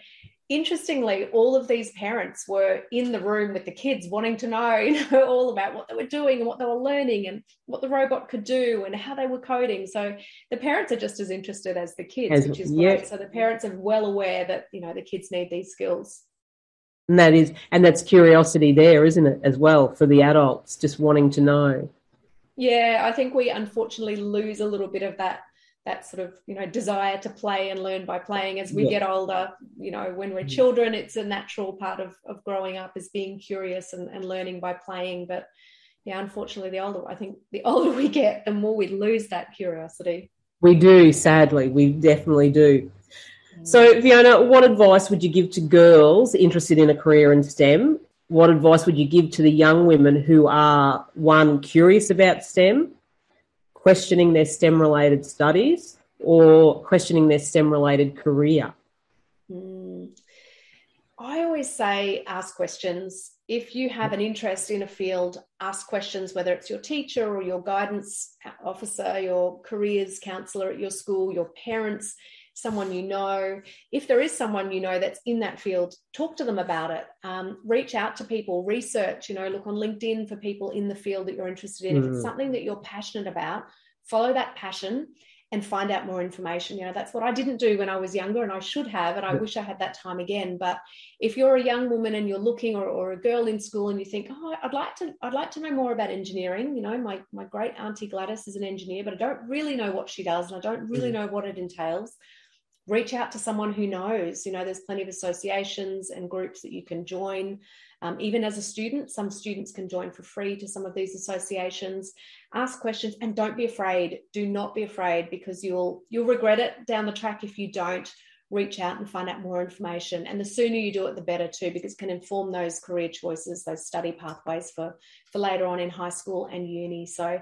interestingly, all of these parents were in the room with the kids, wanting to know, <laughs> you know, all about what they were doing and what they were learning and what the robot could do and how they were coding. So the parents are just as interested as the kids, as, which is yeah. great. So the parents are well aware that you know the kids need these skills. And that is, and that's curiosity there, isn't it, as well, for the adults just wanting to know. Yeah, I think we unfortunately lose a little bit of that that sort of you know desire to play and learn by playing as we yeah. get older. You know when we're children it's a natural part of, of growing up is being curious and, and learning by playing. But yeah unfortunately the older i think the <laughs> older we get the more we lose that curiosity. We do sadly. We definitely do. So mm. fiona what advice would you give to girls interested in a career in stem? What advice would you give to the young women who are one curious about stem questioning their STEM related studies or questioning their STEM related career? Mm. I always say ask questions. If you have an interest in a field, ask questions, whether it's your teacher or your guidance officer, your careers counselor at your school, your parents, someone you know. If there is someone you know that's in that field, talk to them about it. Um, reach out to people, research, you know, look on LinkedIn for people in the field that you're interested in. Mm. If it's hmm. something that you're passionate about, follow that passion and find out more information. You know, that's what I didn't do when I was younger, and I should have, and I wish I had that time again. But if you're a young woman and you're looking, or, or, a girl in school, and you think, oh, I'd like to, I'd like to know more about engineering. You know, my my great auntie Gladys is an engineer, but I don't really know what she does, and I don't really mm. know what it entails. Reach out to someone who knows. You know, there's plenty of associations and groups that you can join. Um, even as a student, some students can join for free to some of these associations. Ask questions and don't be afraid. Do not be afraid because you'll you'll regret it down the track if you don't reach out and find out more information. And the sooner you do it, the better too, because it can inform those career choices, those study pathways for for later on in high school and uni. So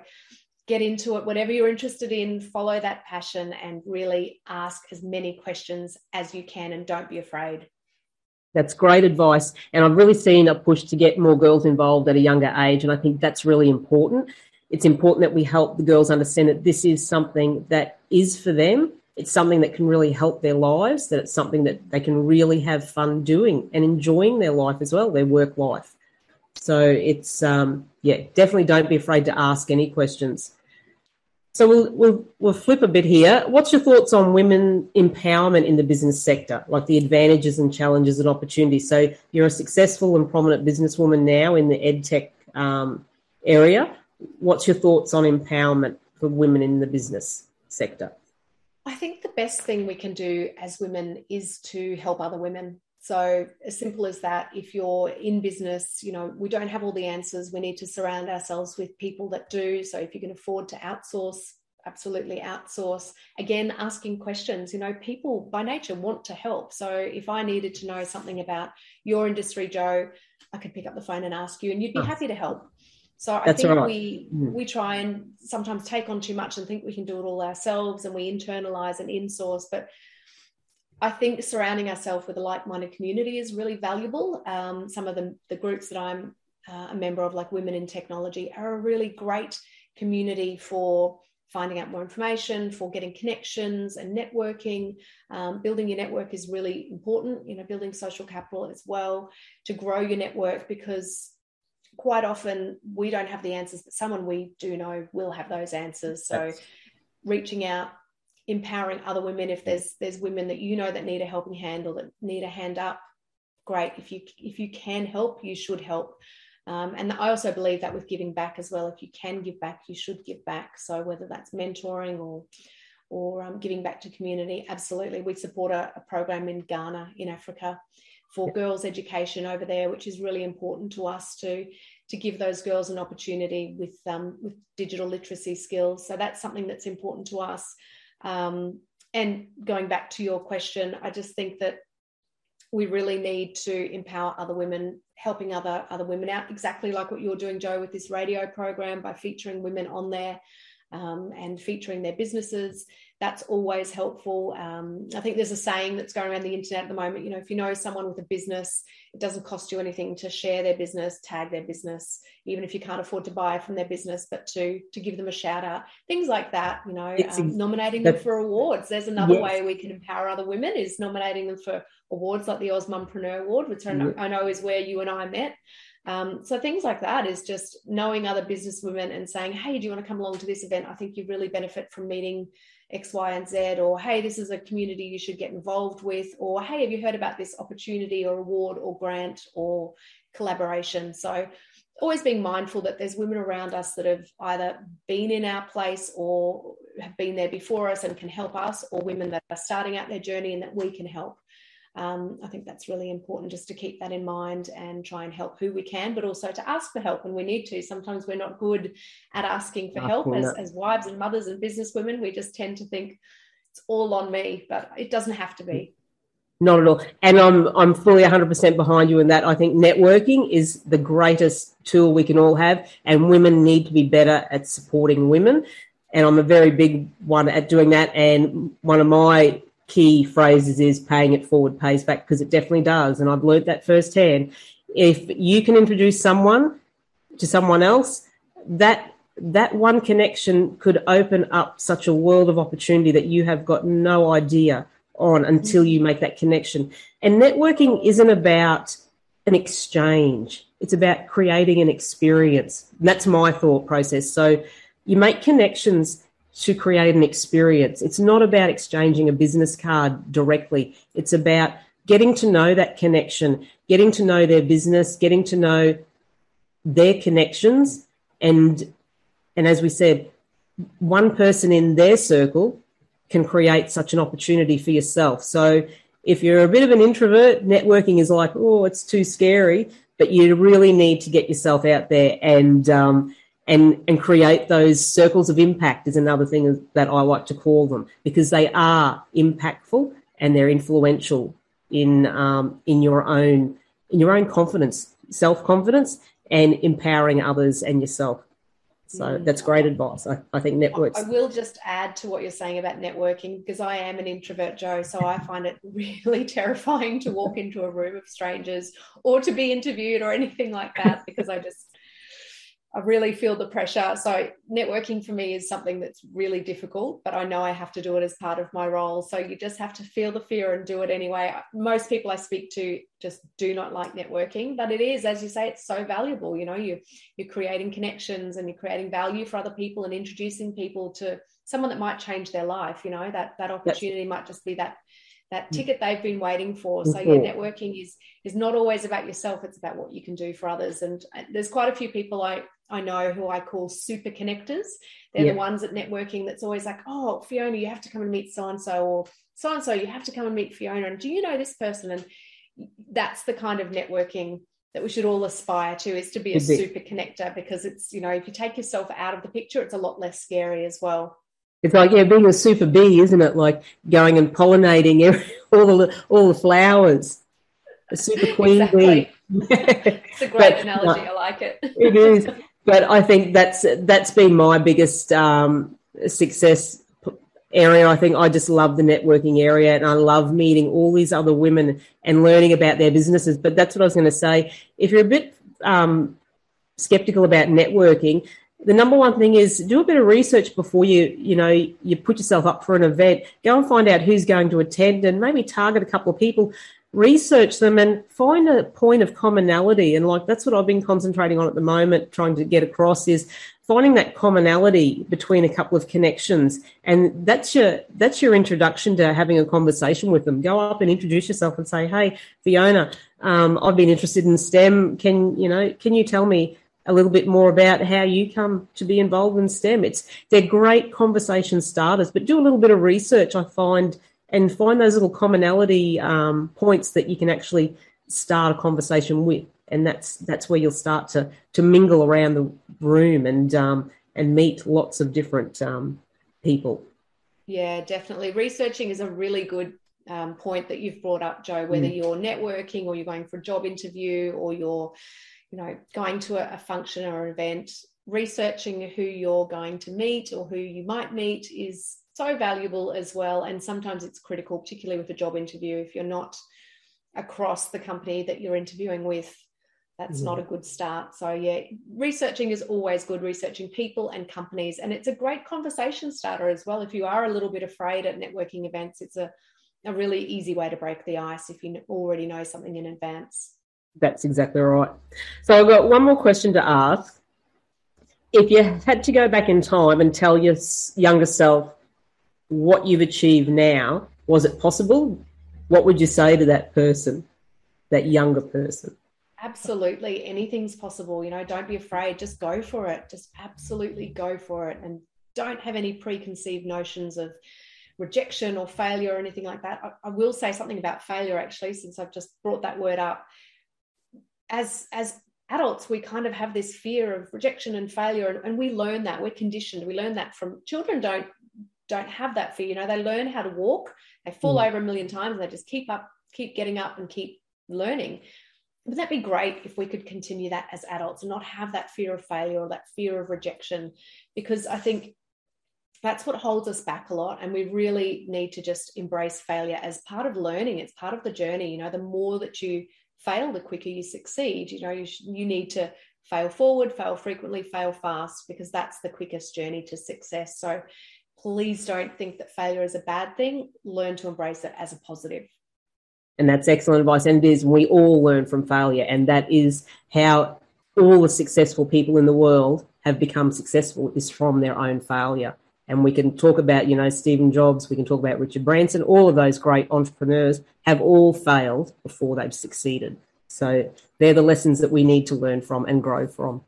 get into it, whatever you're interested in, follow that passion and really ask as many questions as you can and don't be afraid. That's great advice. And I've really seen a push to get more girls involved at a younger age. And I think that's really important. It's important that we help the girls understand that this is something that is for them. It's something that can really help their lives, that it's something that they can really have fun doing and enjoying their life as well, their work life. So it's, um, yeah, definitely don't be afraid to ask any questions. So we'll, we'll, we'll flip a bit here. What's your thoughts on women empowerment in the business sector, like the advantages and challenges and opportunities? So you're a successful and prominent businesswoman now in the edtech um, area. What's your thoughts on empowerment for women in the business sector? I think the best thing we can do as women is to help other women. So, as simple as that, if you're in business, you know, we don't have all the answers. We need to surround ourselves with people that do. So, if you can afford to outsource, absolutely outsource. Again, asking questions. You know, people by nature want to help. So, if I needed to know something about your industry, Jo, I could pick up the phone and ask you, and you'd be happy to help. So I That's think right. we mm. we try and sometimes take on too much and think we can do it all ourselves, and we internalize and insource. But I think surrounding ourselves with a like-minded community is really valuable. Um, some of the, the groups that I'm uh, a member of, like Women in Technology, are a really great community for finding out more information, for getting connections and networking. Um, building your network is really important. You know, building social capital as well to grow your network because quite often we don't have the answers, but someone we do know will have those answers. So, reaching out empowering other women. If there's there's women that you know that need a helping hand or that need a hand up great. If you if you can help you should help. Um, and i also believe that with giving back as well if you can give back you should give back. So whether that's mentoring or or um, giving back to community absolutely. We support a, a program in ghana in africa for girls education over there which is really important to us to to give those girls an opportunity with um, with digital literacy skills. So that's something that's important to us um, and going back to your question, I just think that we really need to empower other women, helping other other women out, exactly like what you're doing, Jo, with this radio program by featuring women on there um, and featuring their businesses that's always helpful. Um, I think there's a saying that's going around the internet at the moment. You know, if you know someone with a business, it doesn't cost you anything to share their business, tag their business, even if you can't afford to buy from their business, but to to give them a shout out, things like that. You know, um, nominating them for awards. There's another yes. way we can empower other women is nominating them for awards like the Oz Mumpreneur Award, which I know, I know is where you and I met. Um, so things like that is just knowing other business women and saying, "Hey, do you want to come along to this event? I think you really benefit from meeting X, Y, and Z, or hey, this is a community you should get involved with, or hey, have you heard about this opportunity or award or grant or collaboration? So, always being mindful that there's women around us that have either been in our place or have been there before us and can help us, or women that are starting out their journey and that we can help um, I think that's really important just to keep that in mind and try and help who we can, but also to ask for help when we need to. Sometimes we're not good at asking for help as, as wives and mothers and business women. We just tend to think it's all on me, but it doesn't have to be. Not at all. And I'm I'm fully 100% behind you in that. I think networking is the greatest tool we can all have, and women need to be better at supporting women. And I'm a very big one at doing that. And one of my key phrases is paying it forward pays back because it definitely does. And I've learned that firsthand. If you can introduce someone to someone else, that that one connection could open up such a world of opportunity that you have got no idea on until you make that connection. And networking isn't about an exchange. It's about creating an experience. that's my thought process. So you make connections to create an experience. It's not about exchanging a business card directly. It's about getting to know that connection, getting to know their business, getting to know their connections and and as we said, one person in their circle can create such an opportunity for yourself. So if you're a bit of an introvert, networking is like, oh, it's too scary. But you really need to get yourself out there and um, and and create those circles of impact is another thing that I like to call them because they are impactful and they're influential in um, in your own in your own confidence, self confidence, and empowering others and yourself. So mm. that's great advice. I, I think networks. I will just add to what you're saying about networking because I am an introvert, Jo. So I <laughs> find it really terrifying to walk into a room of strangers or to be interviewed or anything like that because I just I really feel the pressure. So networking for me is something that's really difficult, but I know I have to do it as part of my role. So you just have to feel the fear and do it anyway. Most people I speak to just do not like networking, but it is, as you say, it's so valuable. You know, you you're creating connections and you're creating value for other people and introducing people to someone that might change their life. You know, that that opportunity yes. might just be that that mm. ticket they've been waiting for. So your networking is is not always about yourself; it's about what you can do for others. And uh, there's quite a few people I I know who I call super connectors. They're yeah. the ones at networking that's always like, oh, Fiona, you have to come and meet so and so, or so and so, you have to come and meet Fiona. And do you know this person? And that's the kind of networking that we should all aspire to is to be a super connector because it's, you know, if you take yourself out of the picture, it's a lot less scary as well. It's like yeah, being a super bee, isn't it? Like going and pollinating every, <laughs> all the all the flowers. A super queen <laughs> exactly. bee. <laughs> it's a great but, analogy. I like it. it is but I think that's that's been my biggest um, success area. I think I just love the networking area, and I love meeting all these other women and learning about their businesses. But that's what I was going to say. If you're a bit um, skeptical about networking, the number one thing is do a bit of research before you you know you put yourself up for an event go and find out who's going to attend and maybe target a couple of people research them and find a point of commonality. And like that's what i've been concentrating on at the moment trying to get across is finding that commonality between a couple of connections. And that's your that's your introduction to having a conversation with them. Go up and introduce yourself and say hey fiona um, i've been interested in stem. Can you know can you tell me a little bit more about how you come to be involved in stem? It's they're great conversation starters but do a little bit of research i find and find those little commonality um, points that you can actually start a conversation with. And that's that's where you'll start to to mingle around the room and um, and meet lots of different um, people. Yeah definitely. Researching is a really good um, point that you've brought up jo whether mm. you're networking or you're going for a job interview or you're you know going to a, a function or an event researching who you're going to meet or who you might meet is so valuable as well. And sometimes it's critical, particularly with a job interview, if you're not across the company that you're interviewing with, that's not mm-hmm. a good start. So, yeah, researching is always good, researching people and companies. And it's a great conversation starter as well. If you are a little bit afraid at networking events, it's a, a really easy way to break the ice if you already know something in advance. That's exactly right. So, I've got one more question to ask. If you had to go back in time and tell your younger self what you've achieved now, was it possible? What would you say to that person, that younger person? Absolutely. Anything's possible. You know, don't be afraid. Just go for it. Just absolutely go for it. And don't have any preconceived notions of rejection or failure or anything like that. I, I will say something about failure actually, since I've just brought that word up. As, as adults we kind of have this fear of rejection and failure and, and, we learn that we're conditioned we learn that from children don't don't have that fear. You know, they learn how to walk, they fall mm. over a million times, and they just keep up, keep getting up and keep learning. Wouldn't that be great if we could continue that as adults and not have that fear of failure or that fear of rejection? Because I think that's what holds us back a lot. And we really need to just embrace failure as part of learning. It's part of the journey. You know, the more that you fail, the quicker you succeed. You know, you, sh- you need to fail forward, fail frequently, fail fast, because that's the quickest journey to success. So please don't think that failure is a bad thing. Learn to embrace it as a positive. And that's excellent advice. And it is, we all learn from failure. And that is how all the successful people in the world have become successful is from their own failure. And we can talk about, you know, Stephen Jobs, we can talk about Richard Branson, all of those great entrepreneurs have all failed before they've succeeded. So they're the lessons that we need to learn from and grow from.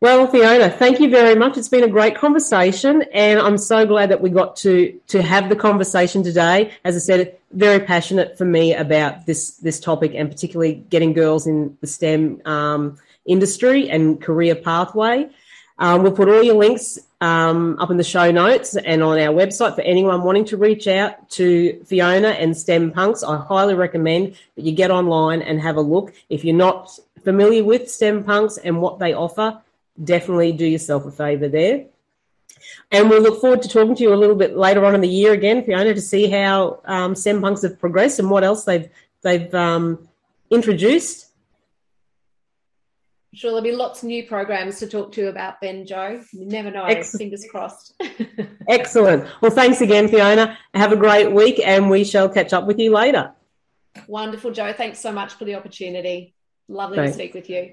Well, Fiona, thank you very much. It's been a great conversation, and I'm so glad that we got to to have the conversation today. As I said, very passionate for me about this this topic, and particularly getting girls in the STEM um, industry and career pathway. Um, we'll put all your links um, up in the show notes and on our website for anyone wanting to reach out to Fiona and STEM Punks. I highly recommend that you get online and have a look. If you're not familiar with STEM Punks and what they offer, definitely do yourself a favour there. And we look forward to talking to you a little bit later on in the year again, Fiona, to see how um, STEM Punks have progressed and what else they've they've um, introduced. I'm sure there'll be lots of new programs to talk to you about then, Jo. You never know. Excellent. Fingers crossed. <laughs> Excellent. Well, thanks again, Fiona. Have a great week, and we shall catch up with you later. Wonderful, Jo. Thanks so much for the opportunity. Lovely thanks. to speak with you.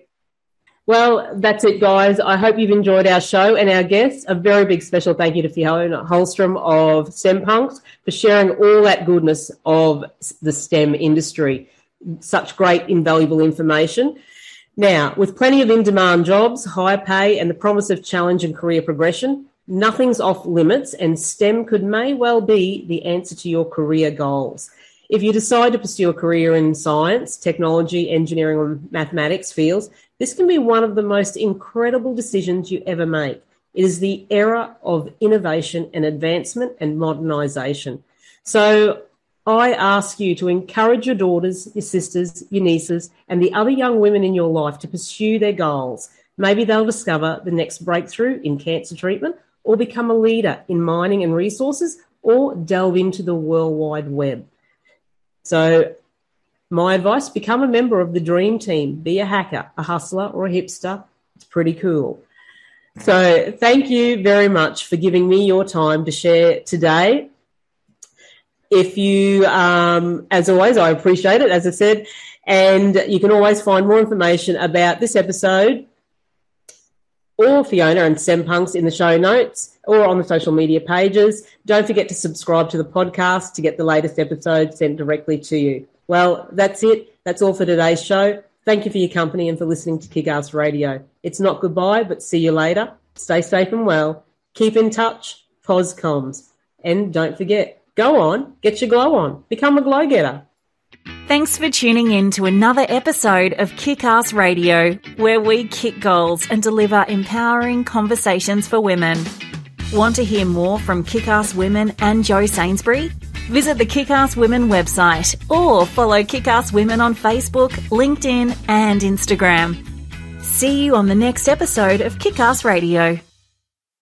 Well, that's it, guys. I hope you've enjoyed our show and our guests. A very big special thank you to Fiona Holstrom of STEM Punks for sharing all that goodness of the STEM industry. Such great, invaluable information. Now, with plenty of in demand jobs, high pay, and the promise of challenge and career progression, nothing's off limits, and STEM could may well be the answer to your career goals. If you decide to pursue a career in science, technology, engineering, or mathematics fields, this can be one of the most incredible decisions you ever make. It is the era of innovation and advancement and modernisation. So I ask you to encourage your daughters, your sisters, your nieces, and the other young women in your life to pursue their goals. Maybe they'll discover the next breakthrough in cancer treatment or become a leader in mining and resources or delve into the World Wide Web. So my advice become a member of the dream team. Be a hacker, a hustler, or a hipster. It's pretty cool. So, thank you very much for giving me your time to share today. If you, um, as always, I appreciate it, as I said, and you can always find more information about this episode or Fiona and STEM Punks in the show notes or on the social media pages. Don't forget to subscribe to the podcast to get the latest episodes sent directly to you. Well, that's it. That's all for today's show. Thank you for your company and for listening to Kickass Radio. It's not goodbye, but see you later. Stay safe and well. Keep in touch. Poscoms. And don't forget, go on, get your glow on. Become a glow getter. Thanks for tuning in to another episode of Kickass Radio, where we kick goals and deliver empowering conversations for women. Want to hear more from Kickass Women and Jo Sainsbury? Visit the Kickass Women website or follow Kickass Women on Facebook, LinkedIn, and Instagram. See you on the next episode of Kickass Radio.